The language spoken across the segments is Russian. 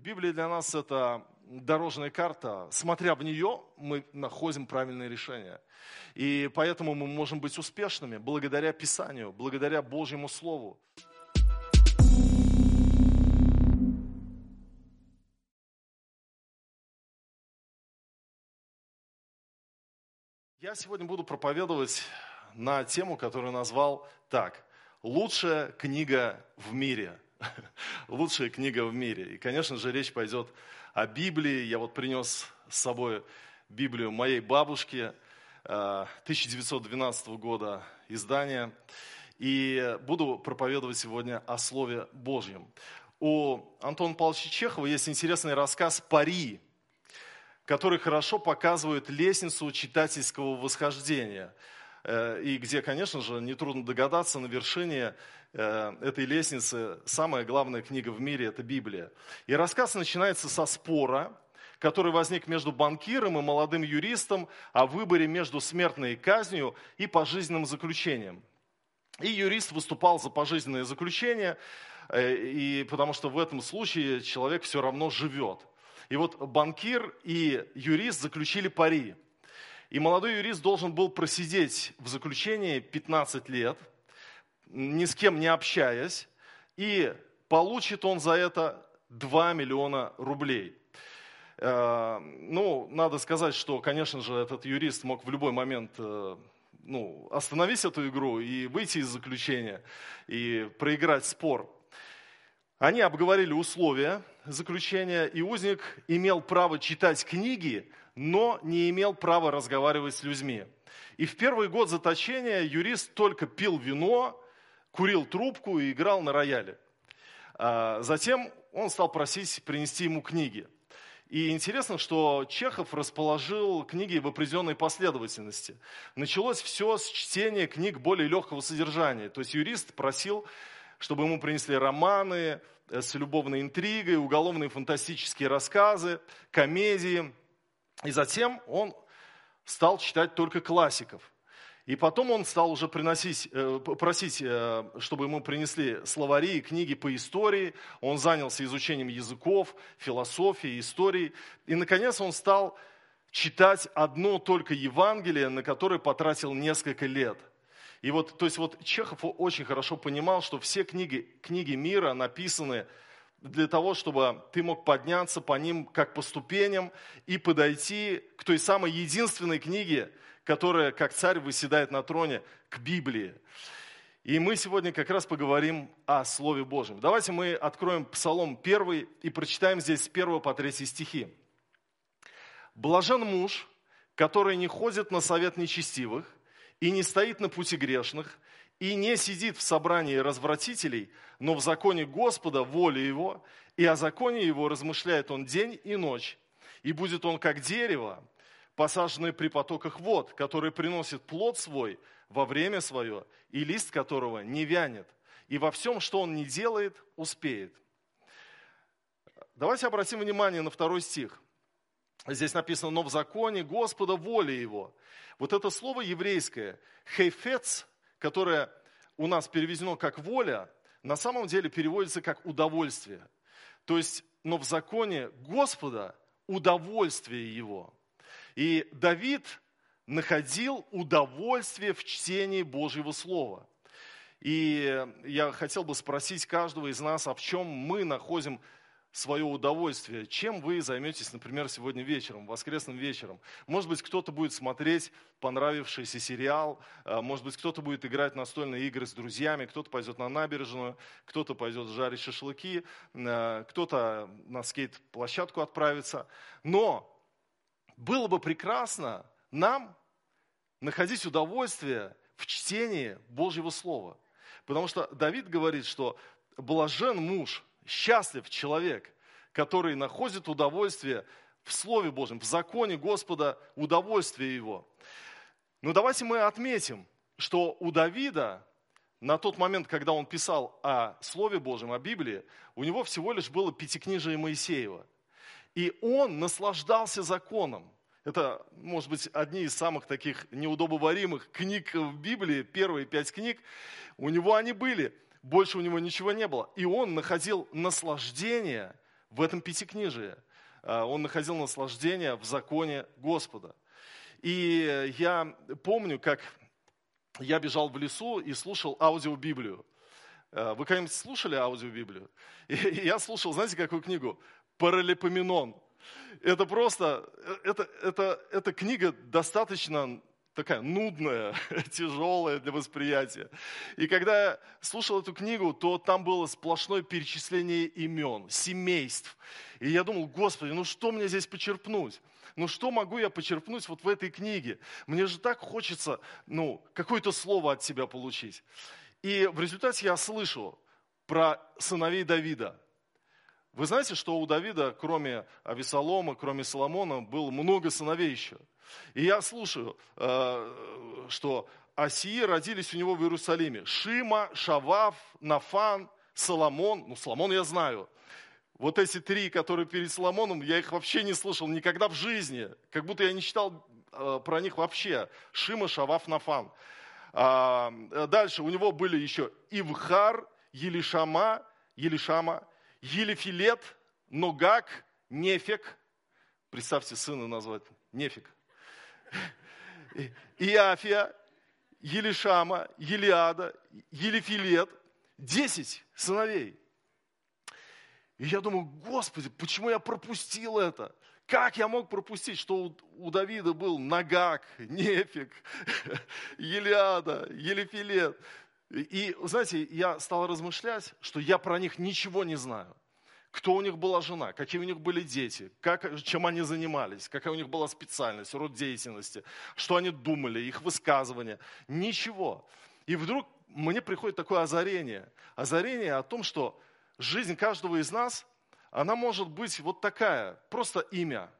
Библия для нас это дорожная карта. Смотря в нее, мы находим правильное решение. И поэтому мы можем быть успешными благодаря Писанию, благодаря Божьему Слову. Я сегодня буду проповедовать на тему, которую назвал так. Лучшая книга в мире. Лучшая книга в мире. И, конечно же, речь пойдет о Библии. Я вот принес с собой Библию моей бабушки 1912 э, года издания. И буду проповедовать сегодня о Слове Божьем. У Антона Павловича Чехова есть интересный рассказ «Пари», который хорошо показывает лестницу читательского восхождения – и где, конечно же, нетрудно догадаться, на вершине э, этой лестницы самая главная книга в мире – это Библия. И рассказ начинается со спора, который возник между банкиром и молодым юристом о выборе между смертной казнью и пожизненным заключением. И юрист выступал за пожизненное заключение, э, и потому что в этом случае человек все равно живет. И вот банкир и юрист заключили пари – и молодой юрист должен был просидеть в заключении 15 лет, ни с кем не общаясь, и получит он за это 2 миллиона рублей. Э, ну, надо сказать, что, конечно же, этот юрист мог в любой момент э, ну, остановить эту игру и выйти из заключения, и проиграть спор. Они обговорили условия заключения, и узник имел право читать книги, но не имел права разговаривать с людьми. И в первый год заточения юрист только пил вино, курил трубку и играл на рояле. А затем он стал просить принести ему книги. И интересно, что Чехов расположил книги в определенной последовательности. Началось все с чтения книг более легкого содержания. То есть юрист просил, чтобы ему принесли романы с любовной интригой, уголовные фантастические рассказы, комедии – и затем он стал читать только классиков. И потом он стал уже приносить, э, просить, э, чтобы ему принесли словари и книги по истории. Он занялся изучением языков, философии, истории. И, наконец, он стал читать одно только Евангелие, на которое потратил несколько лет. И вот, то есть вот Чехов очень хорошо понимал, что все книги, книги мира написаны для того, чтобы ты мог подняться по ним как по ступеням и подойти к той самой единственной книге, которая, как царь, выседает на троне, к Библии. И мы сегодня как раз поговорим о Слове Божьем. Давайте мы откроем Псалом 1 и прочитаем здесь с 1 по 3 стихи. «Блажен муж, который не ходит на совет нечестивых и не стоит на пути грешных, и не сидит в собрании развратителей, но в законе Господа воля его, и о законе его размышляет он день и ночь. И будет он как дерево, посаженное при потоках вод, который приносит плод свой во время свое, и лист которого не вянет. И во всем, что он не делает, успеет. Давайте обратим внимание на второй стих. Здесь написано, но в законе Господа воля его. Вот это слово еврейское, хейфец, которое у нас переведено как воля, на самом деле переводится как удовольствие. То есть, но в законе Господа удовольствие его. И Давид находил удовольствие в чтении Божьего Слова. И я хотел бы спросить каждого из нас, а в чем мы находим свое удовольствие. Чем вы займетесь, например, сегодня вечером, воскресным вечером? Может быть, кто-то будет смотреть понравившийся сериал, а, может быть, кто-то будет играть настольные игры с друзьями, кто-то пойдет на набережную, кто-то пойдет жарить шашлыки, а, кто-то на скейт-площадку отправится. Но было бы прекрасно нам находить удовольствие в чтении Божьего Слова. Потому что Давид говорит, что блажен муж – счастлив человек, который находит удовольствие в Слове Божьем, в законе Господа, удовольствие его. Но давайте мы отметим, что у Давида на тот момент, когда он писал о Слове Божьем, о Библии, у него всего лишь было пятикнижие Моисеева. И он наслаждался законом. Это, может быть, одни из самых таких неудобоваримых книг в Библии, первые пять книг. У него они были больше у него ничего не было. И он находил наслаждение в этом пятикнижии. А, он находил наслаждение в законе Господа. И я помню, как я бежал в лесу и слушал аудиобиблию. А, вы когда-нибудь слушали аудиобиблию? И я слушал, знаете, какую книгу? Паралипоменон. Это просто, э, это, это, эта книга достаточно такая нудная, тяжелая для восприятия. И когда слушал эту книгу, то там было сплошное перечисление имен, семейств. И я думал, Господи, ну что мне здесь почерпнуть? Ну что могу я почерпнуть вот в этой книге? Мне же так хочется, ну, какое-то слово от тебя получить. И в результате я слышу про сыновей Давида. Вы знаете, что у Давида, кроме Авесолома, кроме Соломона, было много сыновей еще – и я слушаю, э, что Осии родились у него в Иерусалиме. Шима, Шавав, Нафан, Соломон. Ну, Соломон я знаю. Вот эти три, которые перед Соломоном, я их вообще не слышал никогда в жизни. Как будто я не читал э, про них вообще. Шима, Шавав, Нафан. А, дальше у него были еще Ивхар, Елишама, Елишама, Елифилет, Ногак, Нефик. Представьте, сына назвать. Нефик. Иафия, Елишама, Елиада, Елифилет. Десять сыновей. И я думаю, Господи, почему я пропустил это? Как я мог пропустить, что у Давида был Нагак, Нефик, Елиада, Елифилет? И, знаете, я стал размышлять, что я про них ничего не знаю кто у них была жена, какие у них были дети, как, чем они занимались, какая у них была специальность, род деятельности, что они думали, их высказывания. Ничего. И вдруг мне приходит такое озарение. Озарение о том, что жизнь каждого из нас, она может быть вот такая, просто имя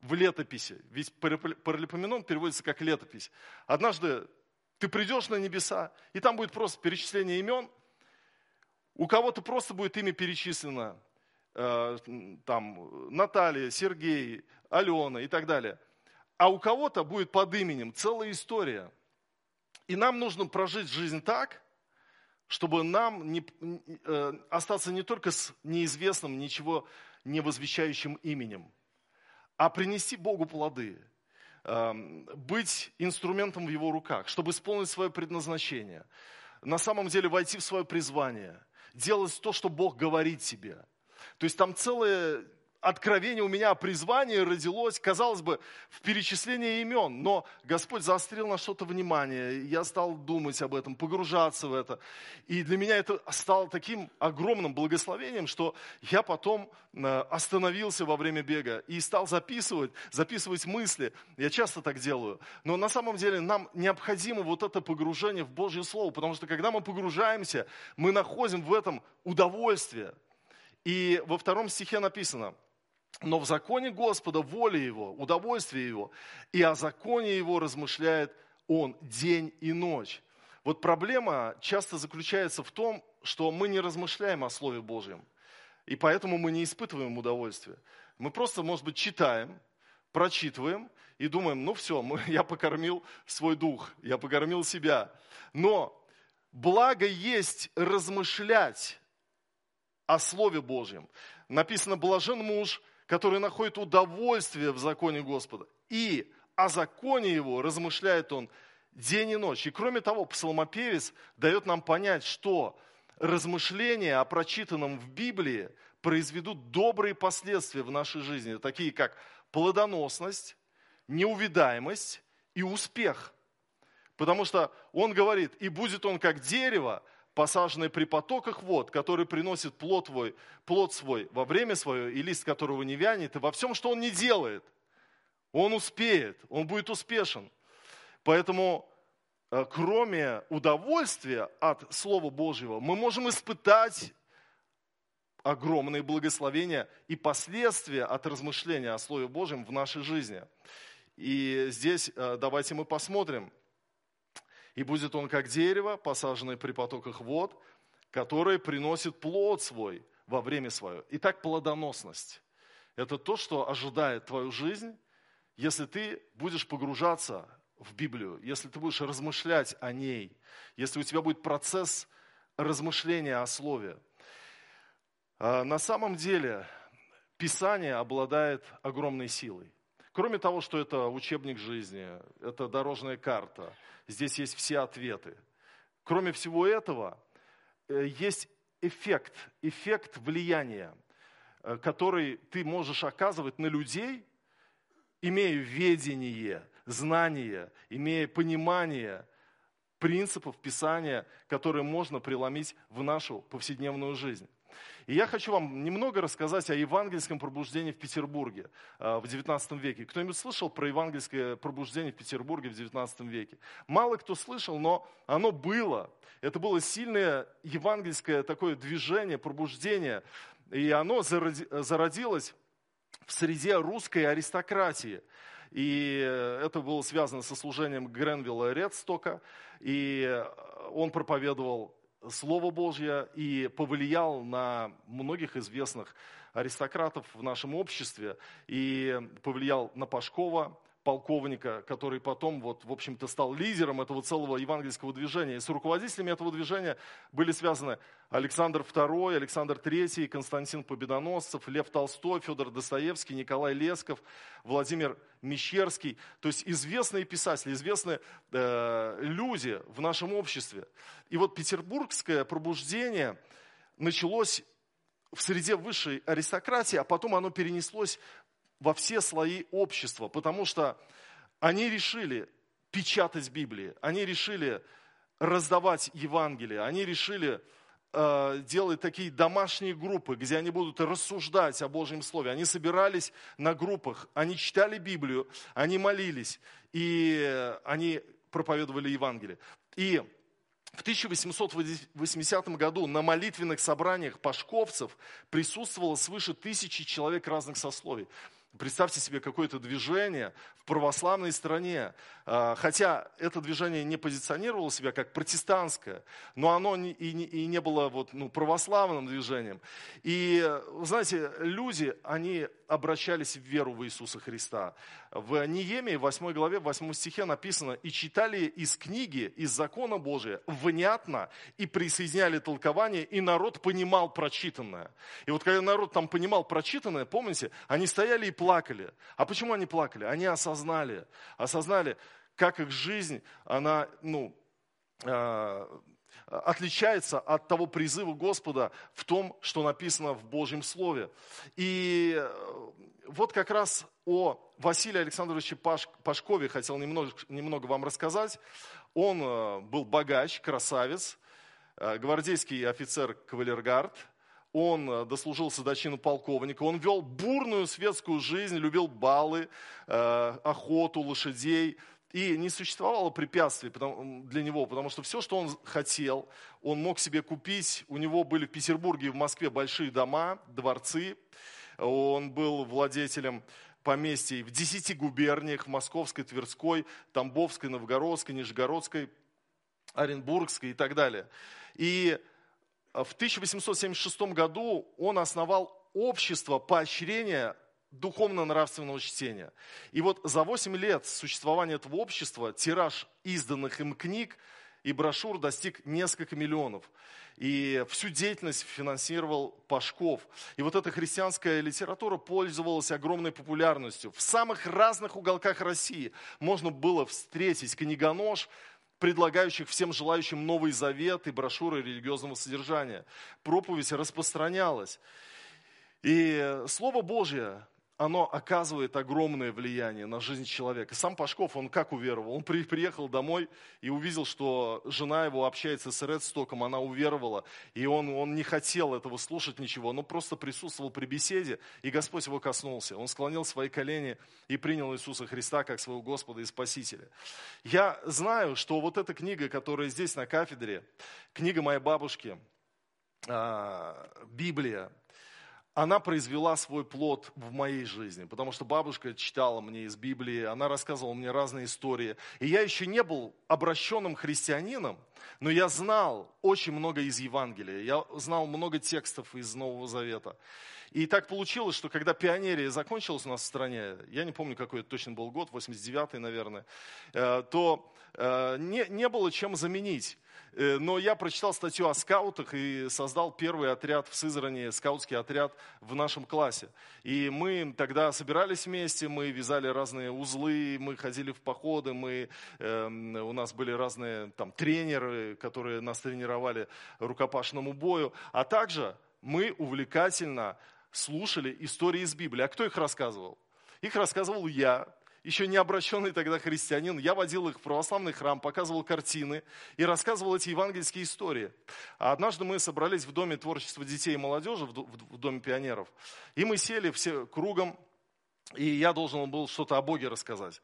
в летописи. Ведь паралипоменон переводится как летопись. Однажды ты придешь на небеса, и там будет просто перечисление имен. У кого-то просто будет имя перечислено Э, там, Наталья, Сергей, Алена и так далее. А у кого-то будет под именем целая история. И нам нужно прожить жизнь так, чтобы нам не, э, остаться не только с неизвестным, ничего не возвещающим именем, а принести Богу плоды, быть инструментом в Его руках, чтобы исполнить свое предназначение, на самом деле войти в свое призвание, делать то, что Бог говорит тебе – то есть там целое откровение у меня о призвании родилось, казалось бы, в перечислении имен, но Господь заострил на что-то внимание, я стал думать об этом, погружаться в это. И для меня это стало таким огромным благословением, что я потом э, остановился во время бега и стал записывать, записывать мысли. Я часто так делаю. Но на самом деле нам необходимо вот это погружение в Божье Слово, потому что когда мы погружаемся, мы находим в этом удовольствие – и во втором стихе написано, но в законе Господа воля Его, удовольствие Его, и о законе Его размышляет Он день и ночь. Вот проблема часто заключается в том, что мы не размышляем о Слове Божьем, и поэтому мы не испытываем удовольствия. Мы просто, может быть, читаем, прочитываем и думаем, ну все, я покормил свой дух, я покормил себя. Но благо есть размышлять о Слове Божьем. Написано, блажен муж, который находит удовольствие в законе Господа. И о законе его размышляет он день и ночь. И кроме того, псалмопевец дает нам понять, что размышления о прочитанном в Библии произведут добрые последствия в нашей жизни, такие как плодоносность, неувидаемость и успех. Потому что он говорит, и будет он как дерево, посаженный при потоках вод, который приносит плод, твой, плод свой во время свое, и лист которого не вянет, и во всем, что он не делает, он успеет, он будет успешен. Поэтому, э, кроме удовольствия от Слова Божьего, мы можем испытать огромные благословения и последствия от размышления о Слове Божьем в нашей жизни. И здесь э, давайте мы посмотрим – и будет он как дерево, посаженное при потоках вод, которое приносит плод свой во время свое. Итак, плодоносность. Это то, что ожидает твою жизнь, если ты будешь погружаться в Библию, если ты будешь размышлять о ней, если у тебя будет процесс размышления о Слове. А, на самом деле, Писание обладает огромной силой. Кроме того, что это учебник жизни, это дорожная карта, здесь есть все ответы. Кроме всего этого, э, есть эффект, эффект влияния, э, который ты можешь оказывать на людей, имея ведение, знание, имея понимание принципов Писания, которые можно преломить в нашу повседневную жизнь. И я хочу вам немного рассказать о евангельском пробуждении в Петербурге э, в XIX веке. Кто-нибудь слышал про евангельское пробуждение в Петербурге в XIX веке? Мало кто слышал, но оно было. Это было сильное евангельское такое движение, пробуждение. И оно зародилось в среде русской аристократии. И это было связано со служением Гренвилла Редстока. И он проповедовал Слово Божье и повлиял на многих известных аристократов в нашем обществе. И повлиял на Пашкова, полковника, который потом, вот, в общем-то, стал лидером этого целого евангельского движения. И с руководителями этого движения были связаны Александр II, Александр III, Константин Победоносцев, Лев Толстой, Федор Достоевский, Николай Лесков, Владимир Мещерский. То есть известные писатели, известные э, люди в нашем обществе. И вот петербургское пробуждение началось в среде высшей аристократии, а потом оно перенеслось во все слои общества, потому что они решили печатать Библии, они решили раздавать Евангелие, они решили э, делать такие домашние группы, где они будут рассуждать о Божьем Слове. Они собирались на группах, они читали Библию, они молились, и они проповедовали Евангелие. И в 1880 году на молитвенных собраниях пашковцев присутствовало свыше тысячи человек разных сословий. Представьте себе какое-то движение в православной стране, а, хотя это движение не позиционировало себя как протестантское, но оно и не было вот, ну, православным движением. И, знаете, люди, они обращались в веру в Иисуса Христа. В Неемии, 8 главе, 8 стихе написано, «И читали из книги, из закона Божия внятно, и присоединяли толкование, и народ понимал прочитанное». И вот когда народ там понимал прочитанное, помните, они стояли и плакали. А почему они плакали? Они осознали, осознали, как их жизнь, она, ну, а, отличается от того призыва Господа в том, что написано в Божьем Слове. И э, вот как раз о Василии Александровиче Пашкове хотел немного, немного вам рассказать. Он э, был богач, красавец, э, гвардейский офицер кавалергард, он дослужился до чина полковника, он вел бурную светскую жизнь, любил балы, охоту, лошадей, и не существовало препятствий для него, потому что все, что он хотел, он мог себе купить. У него были в Петербурге и в Москве большие дома, дворцы. Он был владетелем поместий в десяти губерниях, Московской, Тверской, Тамбовской, Новгородской, Нижегородской, Оренбургской и так далее. И в 1876 году он основал общество поощрения духовно-нравственного чтения. И вот за 8 лет существования этого общества тираж изданных им книг и брошюр достиг несколько миллионов. И всю деятельность финансировал Пашков. И вот эта христианская литература пользовалась огромной популярностью. В самых разных уголках России можно было встретить книгонож, предлагающих всем желающим Новый Завет и брошюры религиозного содержания. Проповедь распространялась. И Слово Божье оно оказывает огромное влияние на жизнь человека. Сам Пашков, он как уверовал? Он при, приехал домой и увидел, что жена его общается с Редстоком, она уверовала, и он, он не хотел этого слушать ничего, но просто присутствовал при беседе, и Господь его коснулся. Он склонил свои колени и принял Иисуса Христа как своего Господа и Спасителя. Я знаю, что вот эта книга, которая здесь на кафедре, книга моей бабушки, а, Библия, она произвела свой плод в моей жизни, потому что бабушка читала мне из Библии, она рассказывала мне разные истории. И я еще не был обращенным христианином, но я знал очень много из Евангелия, я знал много текстов из Нового Завета. И так получилось, что когда пионерия закончилась у нас в стране, я не помню, какой это точно был год, 89-й, наверное, э, то э, не, не было чем заменить. Э, но я прочитал статью о скаутах и создал первый отряд в Сызрани, скаутский отряд в нашем классе. И мы тогда собирались вместе, мы вязали разные узлы, мы ходили в походы, мы, э, у нас были разные там, тренеры, которые нас тренировали рукопашному бою. А также мы увлекательно слушали истории из Библии. А кто их рассказывал? Их рассказывал я, еще не обращенный тогда христианин, я водил их в православный храм, показывал картины и рассказывал эти евангельские истории. А однажды мы собрались в Доме творчества детей и молодежи, в Доме пионеров, и мы сели все кругом, и я должен был что-то о Боге рассказать.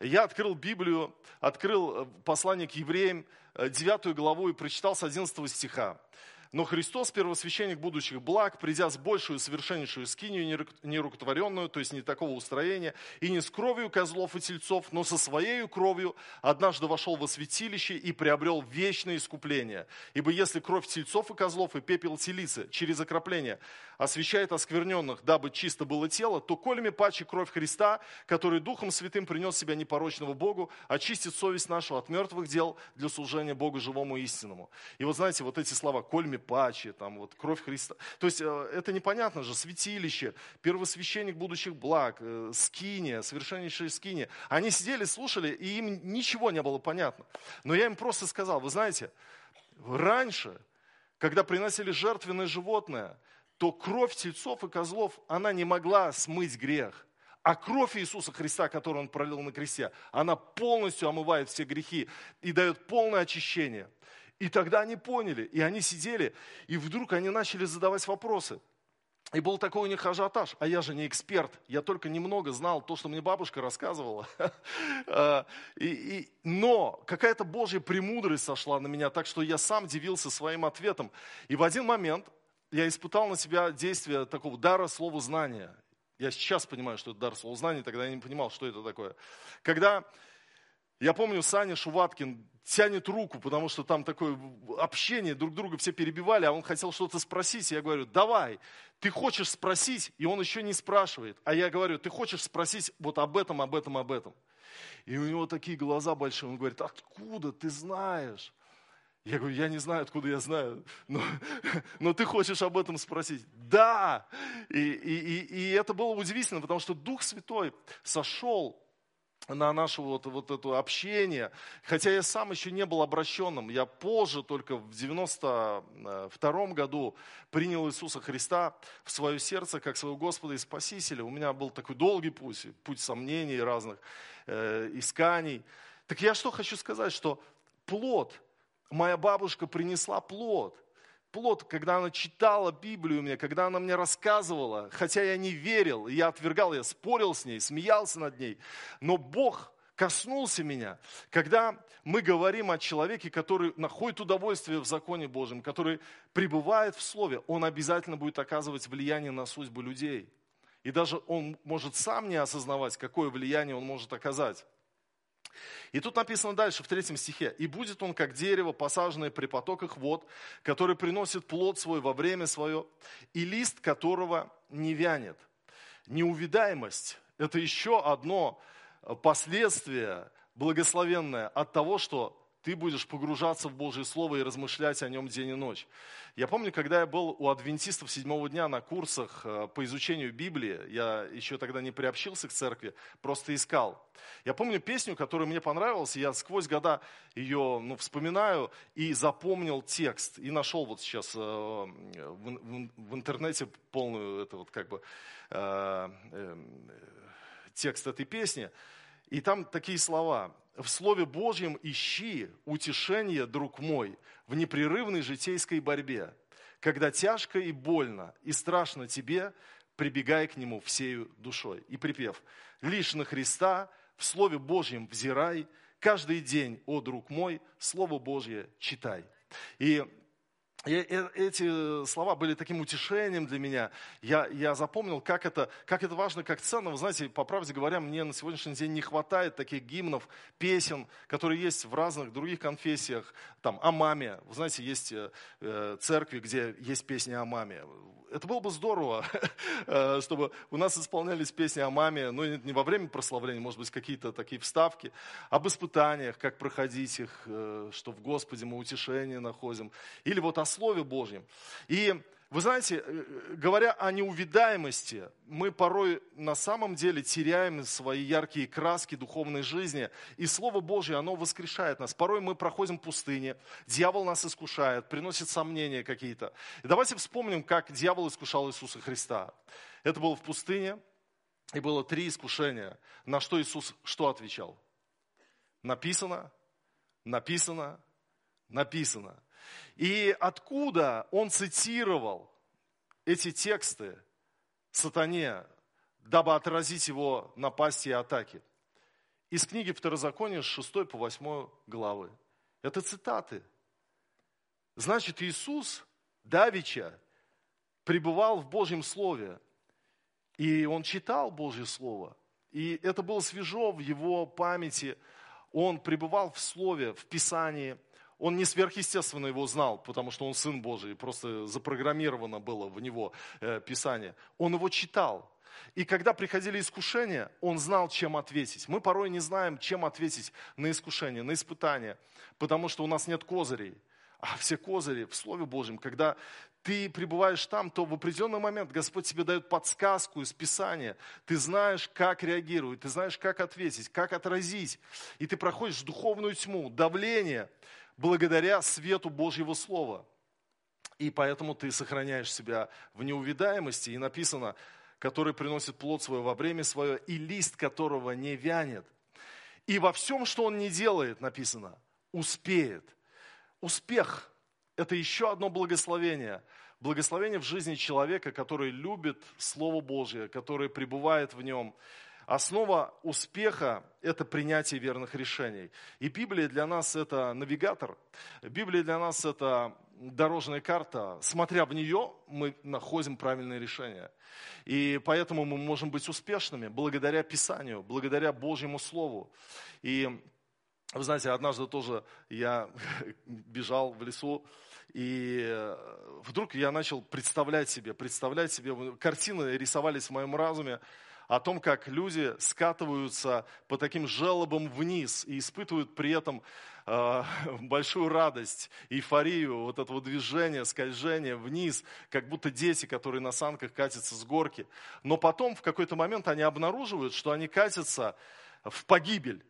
Я открыл Библию, открыл э, послание к евреям, 9 э, главу и прочитал с 11 стиха. Но Христос, первосвященник будущих благ, придя с большую совершеннейшую скинию, нерукотворенную, то есть не такого устроения, и не с кровью козлов и тельцов, но со своей кровью, однажды вошел во святилище и приобрел вечное искупление. Ибо если кровь тельцов и козлов и пепел телицы через окропление освящает оскверненных, дабы чисто было тело, то колями паче кровь Христа, который Духом Святым принес себя непорочного Богу, очистит совесть нашу от мертвых дел для служения Богу живому и истинному. И вот знаете, вот эти слова, кольми паче, там вот кровь Христа. То есть э, это непонятно же, святилище, первосвященник будущих благ, э, скиния, совершеннейшая скиния. Они сидели, слушали, и им ничего не было понятно. Но я им просто сказал, вы знаете, раньше, когда приносили жертвенное животное, то кровь тельцов и козлов, она не могла смыть грех. А кровь Иисуса Христа, которую Он пролил на кресте, она полностью омывает все грехи и дает полное очищение. И тогда они поняли, и они сидели, и вдруг они начали задавать вопросы. И был такой у них ажиотаж, а я же не эксперт, я только немного знал то, что мне бабушка рассказывала. А, но какая-то Божья премудрость сошла на меня, так что я сам дивился своим ответом. И в один момент я испытал на себя действие такого дара слова знания. Я сейчас понимаю, что это дар слова знания, тогда я не понимал, что это такое. Когда я помню, Саня Шуваткин тянет руку, потому что там такое общение, друг друга все перебивали, а он хотел что-то спросить. Я говорю, давай, ты хочешь спросить, и он еще не спрашивает. А я говорю, ты хочешь спросить вот об этом, об этом, об этом. И у него такие глаза большие, он говорит, откуда ты знаешь? Я говорю, я не знаю, откуда я знаю, но, но ты хочешь об этом спросить. Да! И, и, и, и это было удивительно, потому что Дух Святой сошел на наше вот, вот это общение. Хотя я сам еще не был обращенным. Я позже, только в 92 году, принял Иисуса Христа в свое сердце как своего Господа и Спасителя. У меня был такой долгий путь, путь сомнений разных, э, исканий. Так я что хочу сказать, что плод, моя бабушка принесла плод – плод, когда она читала Библию мне, когда она мне рассказывала, хотя я не верил, я отвергал, я спорил с ней, смеялся над ней, но Бог коснулся меня, когда мы говорим о человеке, который находит удовольствие в законе Божьем, который пребывает в Слове, он обязательно будет оказывать влияние на судьбу людей. И даже он может сам не осознавать, какое влияние он может оказать. И тут написано дальше, в третьем стихе. «И будет он, как дерево, посаженное при потоках вод, который приносит плод свой во время свое, и лист которого не вянет». Неувидаемость – это еще одно последствие благословенное от того, что ты будешь погружаться в Божье Слово и размышлять о нем день и ночь. Я помню, когда я был у адвентистов седьмого дня на курсах э, по изучению Библии, я еще тогда не приобщился к церкви, просто искал. Я помню песню, которая мне понравилась, я сквозь года ее ну, вспоминаю и запомнил текст. И нашел вот сейчас э, в, в интернете полную это вот как бы э, э, текст этой песни. И там такие слова в Слове Божьем ищи утешение, друг мой, в непрерывной житейской борьбе. Когда тяжко и больно, и страшно тебе, прибегай к Нему всею душой. И припев. Лишь на Христа в Слове Божьем взирай, каждый день, о друг мой, Слово Божье читай. И эти слова были таким утешением для меня. Я, я запомнил, как это, как это важно, как ценно. Вы знаете, по правде говоря, мне на сегодняшний день не хватает таких гимнов, песен, которые есть в разных других конфессиях. Там, о маме. Вы знаете, есть э, церкви, где есть песни о маме. Это было бы здорово, э, чтобы у нас исполнялись песни о маме, ну, не во время прославления, может быть, какие-то такие вставки, об испытаниях, как проходить их, э, что в Господе мы утешение находим. Или вот о Слове Божьем. И вы знаете, э, говоря о неувидаемости, мы порой на самом деле теряем свои яркие краски духовной жизни, и Слово Божье, оно воскрешает нас. Порой мы проходим пустыни, дьявол нас искушает, приносит сомнения какие-то. И давайте вспомним, как дьявол искушал Иисуса Христа. Это было в пустыне, и было три искушения. На что Иисус что отвечал? Написано, написано, написано. И откуда он цитировал эти тексты сатане, дабы отразить его напасти и атаки? Из книги Второзакония с 6 по 8 главы. Это цитаты. Значит, Иисус Давича пребывал в Божьем Слове, и он читал Божье Слово, и это было свежо в его памяти. Он пребывал в Слове, в Писании – он не сверхъестественно его знал, потому что он Сын Божий, просто запрограммировано было в него э, Писание. Он его читал. И когда приходили искушения, он знал, чем ответить. Мы порой не знаем, чем ответить на искушение, на испытание, потому что у нас нет козырей. А все козыри в Слове Божьем, когда ты пребываешь там, то в определенный момент Господь тебе дает подсказку из Писания. Ты знаешь, как реагировать, ты знаешь, как ответить, как отразить. И ты проходишь духовную тьму, давление, благодаря свету Божьего Слова. И поэтому ты сохраняешь себя в неувидаемости. И написано, который приносит плод свой во время свое, и лист которого не вянет. И во всем, что он не делает, написано, успеет. Успех – это еще одно благословение. Благословение в жизни человека, который любит Слово Божье, который пребывает в нем. Основа успеха – это принятие верных решений. И Библия для нас – это навигатор. Библия для нас – это дорожная карта. Смотря в нее, мы находим правильное решение. И поэтому мы можем быть успешными благодаря Писанию, благодаря Божьему Слову. И вы знаете, однажды тоже я бежал в лесу, и вдруг я начал представлять себе, представлять себе, картины рисовались в моем разуме, о том, как люди скатываются по таким жалобам вниз и испытывают при этом э, большую радость, эйфорию, вот этого движения, скольжения вниз, как будто дети, которые на санках катятся с горки. Но потом в какой-то момент они обнаруживают, что они катятся в погибель.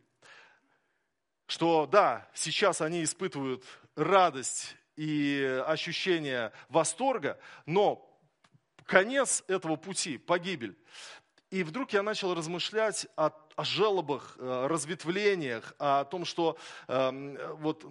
Что да, сейчас они испытывают радость и ощущение восторга, но конец этого пути – погибель. И вдруг я начал размышлять о, о жалобах, э, разветвлениях, о том, что э, вот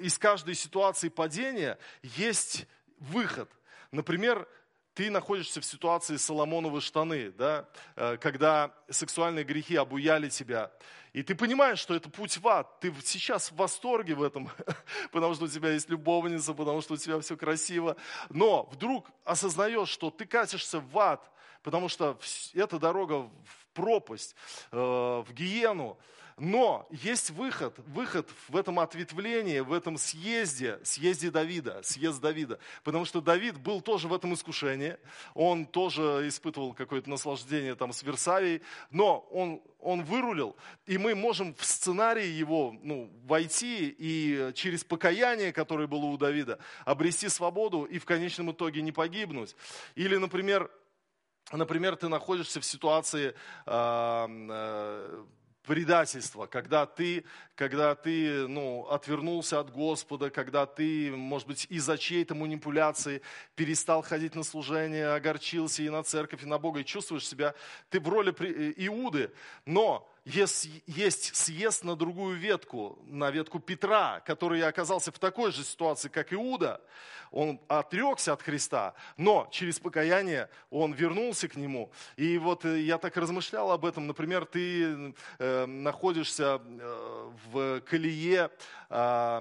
из каждой ситуации падения есть выход. Например, ты находишься в ситуации Соломоновой штаны, да, э, когда сексуальные грехи обуяли тебя, и ты понимаешь, что это путь в ад. Ты сейчас в восторге в этом, потому что у тебя есть любовница, потому что у тебя все красиво. Но вдруг осознаешь, что ты катишься в ад, потому что эта дорога в пропасть, э, в гиену. Но есть выход, выход в этом ответвлении, в этом съезде, съезде Давида, съезд Давида. Потому что Давид был тоже в этом искушении, он тоже испытывал какое-то наслаждение там с Версавией, но он, он вырулил, и мы можем в сценарий его ну, войти и через покаяние, которое было у Давида, обрести свободу и в конечном итоге не погибнуть. Или, например, Например, ты находишься в ситуации э, предательства, когда ты, когда ты ну, отвернулся от Господа, когда ты, может быть, из-за чьей-то манипуляции перестал ходить на служение, огорчился и на церковь, и на Бога, и чувствуешь себя, ты в роли э, Иуды, но есть, есть съезд на другую ветку, на ветку Петра, который оказался в такой же ситуации, как Иуда. Он отрекся от Христа, но через покаяние он вернулся к нему. И вот э, я так размышлял об этом. Например, ты э, находишься э, в колее э,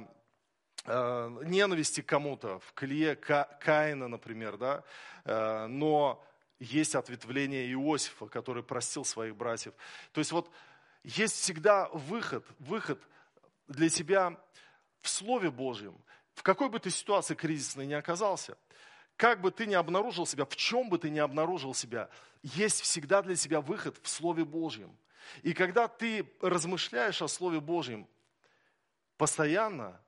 ненависти к кому-то, в колее Каина, например, да, э, но есть ответвление Иосифа, который простил своих братьев. То есть вот есть всегда выход, выход для тебя в Слове Божьем. В какой бы ты ситуации кризисной ни оказался, как бы ты ни обнаружил себя, в чем бы ты ни обнаружил себя, есть всегда для тебя выход в Слове Божьем. И когда ты размышляешь о Слове Божьем постоянно,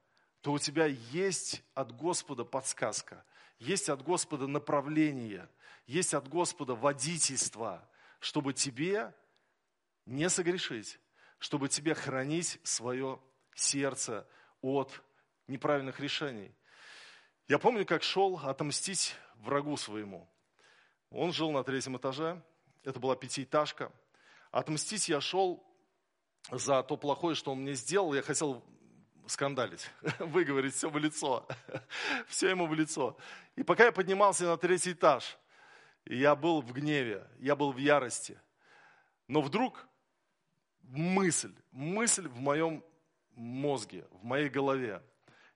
то у тебя есть от Господа подсказка, есть от Господа направление, есть от Господа водительство, чтобы тебе не согрешить, чтобы тебе хранить свое сердце от неправильных решений. Я помню, как шел отомстить врагу своему. Он жил на третьем этаже, это была пятиэтажка. Отмстить я шел за то плохое, что он мне сделал. Я хотел скандалить, выговорить все в лицо, все ему в лицо. И пока я поднимался на третий этаж, я был в гневе, я был в ярости. Но вдруг мысль, мысль в моем мозге, в моей голове.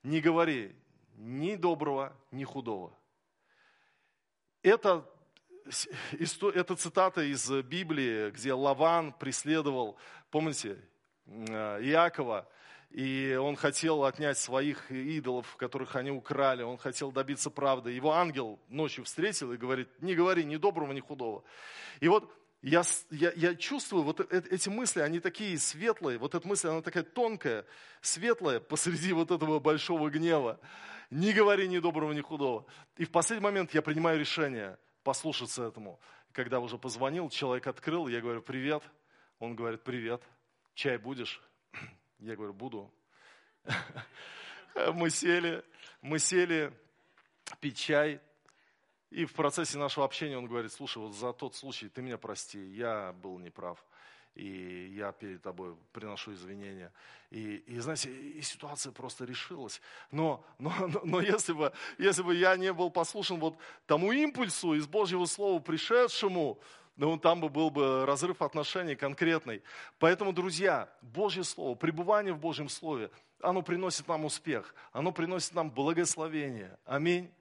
Не говори ни доброго, ни худого. Это, это цитата из Библии, где Лаван преследовал, помните, э, Иакова, и он хотел отнять своих идолов, которых они украли, он хотел добиться правды. Его ангел ночью встретил и говорит, не говори ни доброго, ни худого. И вот я, я, я чувствую, вот э, эти мысли, они такие светлые, вот эта мысль, она такая тонкая, светлая посреди вот этого большого гнева. Не говори ни доброго, ни худого. И в последний момент я принимаю решение послушаться этому. Когда уже позвонил, человек открыл, я говорю, привет. Он говорит, привет, чай будешь? Я говорю, буду. Мы сели, мы сели пить чай, и в процессе нашего общения он говорит, слушай, вот за тот случай ты меня прости, я был неправ. И я перед тобой приношу извинения. И, и знаете, и ситуация просто решилась. Но, но, но, но если, бы, если бы я не был послушен вот тому импульсу из Божьего Слова, пришедшему, ну, там бы был бы разрыв отношений конкретный. Поэтому, друзья, Божье Слово, пребывание в Божьем Слове, оно приносит нам успех, оно приносит нам благословение. Аминь.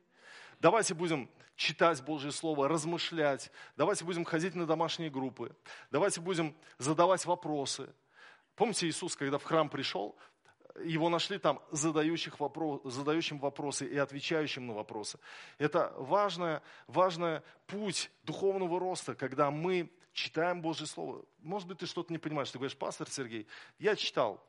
Давайте будем читать Божье Слово, размышлять. Давайте будем ходить на домашние группы. Давайте будем задавать вопросы. Помните Иисус, когда в храм пришел, его нашли там задающих вопрос, задающим вопросы и отвечающим на вопросы. Это важный, важный путь духовного роста, когда мы читаем Божье Слово. Может быть, ты что-то не понимаешь. Ты говоришь, пастор Сергей, я читал,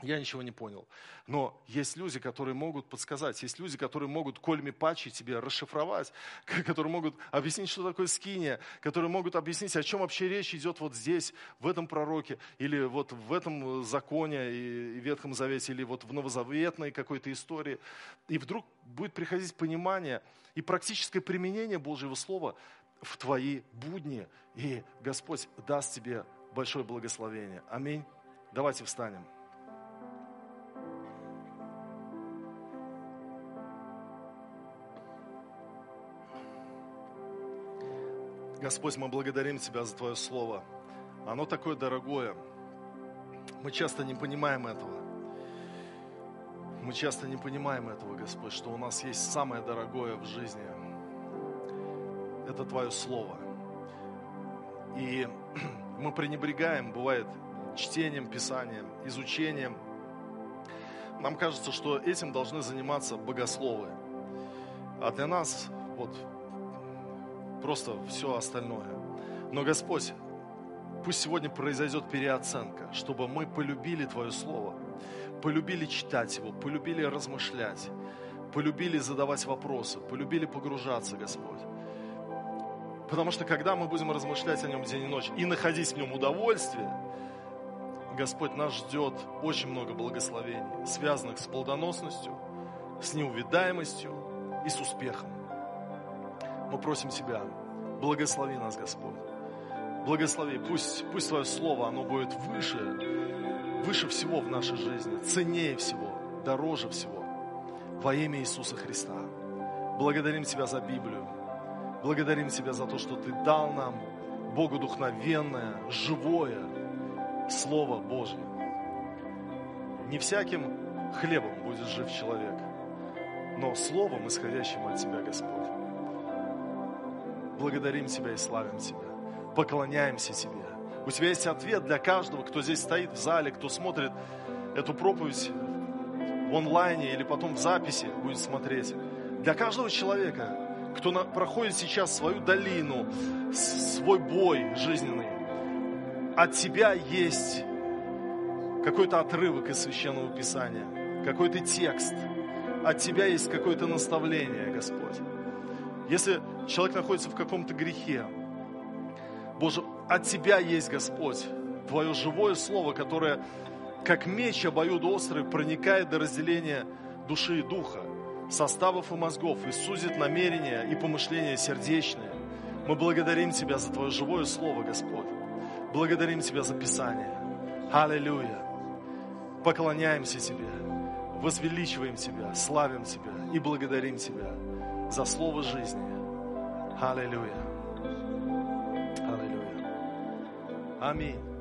я ничего не понял. Но есть люди, которые могут подсказать, есть люди, которые могут кольми пачи тебе расшифровать, которые могут объяснить, что такое скиния, которые могут объяснить, о чем вообще речь идет вот здесь, в этом пророке, или вот в этом законе и Ветхом Завете, или вот в новозаветной какой-то истории. И вдруг будет приходить понимание и практическое применение Божьего Слова в твои будни. И Господь даст тебе большое благословение. Аминь. Давайте встанем. Господь, мы благодарим Тебя за Твое Слово. Оно такое дорогое. Мы часто не понимаем этого. Мы часто не понимаем этого, Господь, что у нас есть самое дорогое в жизни. Это Твое Слово. И мы пренебрегаем, бывает, чтением Писания, изучением. Нам кажется, что этим должны заниматься богословы. А для нас, вот просто все остальное. Но, Господь, пусть сегодня произойдет переоценка, чтобы мы полюбили Твое Слово, полюбили читать его, полюбили размышлять, полюбили задавать вопросы, полюбили погружаться, Господь. Потому что когда мы будем размышлять о нем день и ночь и находить в нем удовольствие, Господь нас ждет очень много благословений, связанных с плодоносностью, с неувидаемостью и с успехом. Мы просим Тебя, благослови нас, Господь. Благослови, пусть, пусть Твое Слово, оно будет выше, выше всего в нашей жизни, ценнее всего, дороже всего. Во имя Иисуса Христа. Благодарим Тебя за Библию. Благодарим Тебя за то, что Ты дал нам Богу духновенное, живое Слово Божье. Не всяким хлебом будет жив человек, но словом, исходящим от Тебя, Господь. Благодарим Тебя и славим Тебя. Поклоняемся Тебе. У Тебя есть ответ для каждого, кто здесь стоит в зале, кто смотрит эту проповедь в онлайне или потом в записи будет смотреть. Для каждого человека, кто на, проходит сейчас свою долину, свой бой жизненный, от Тебя есть какой-то отрывок из Священного Писания, какой-то текст. От Тебя есть какое-то наставление, Господь. Если человек находится в каком-то грехе, Боже, от Тебя есть, Господь, Твое живое Слово, которое, как меч обоюдоострый, проникает до разделения души и духа, составов и мозгов, и сузит намерения и помышления сердечные. Мы благодарим Тебя за Твое живое Слово, Господь. Благодарим Тебя за Писание. Аллилуйя. Поклоняемся Тебе, возвеличиваем Тебя, славим Тебя и благодарим Тебя за Слово жизни. Аллилуйя. Аллилуйя. Аминь.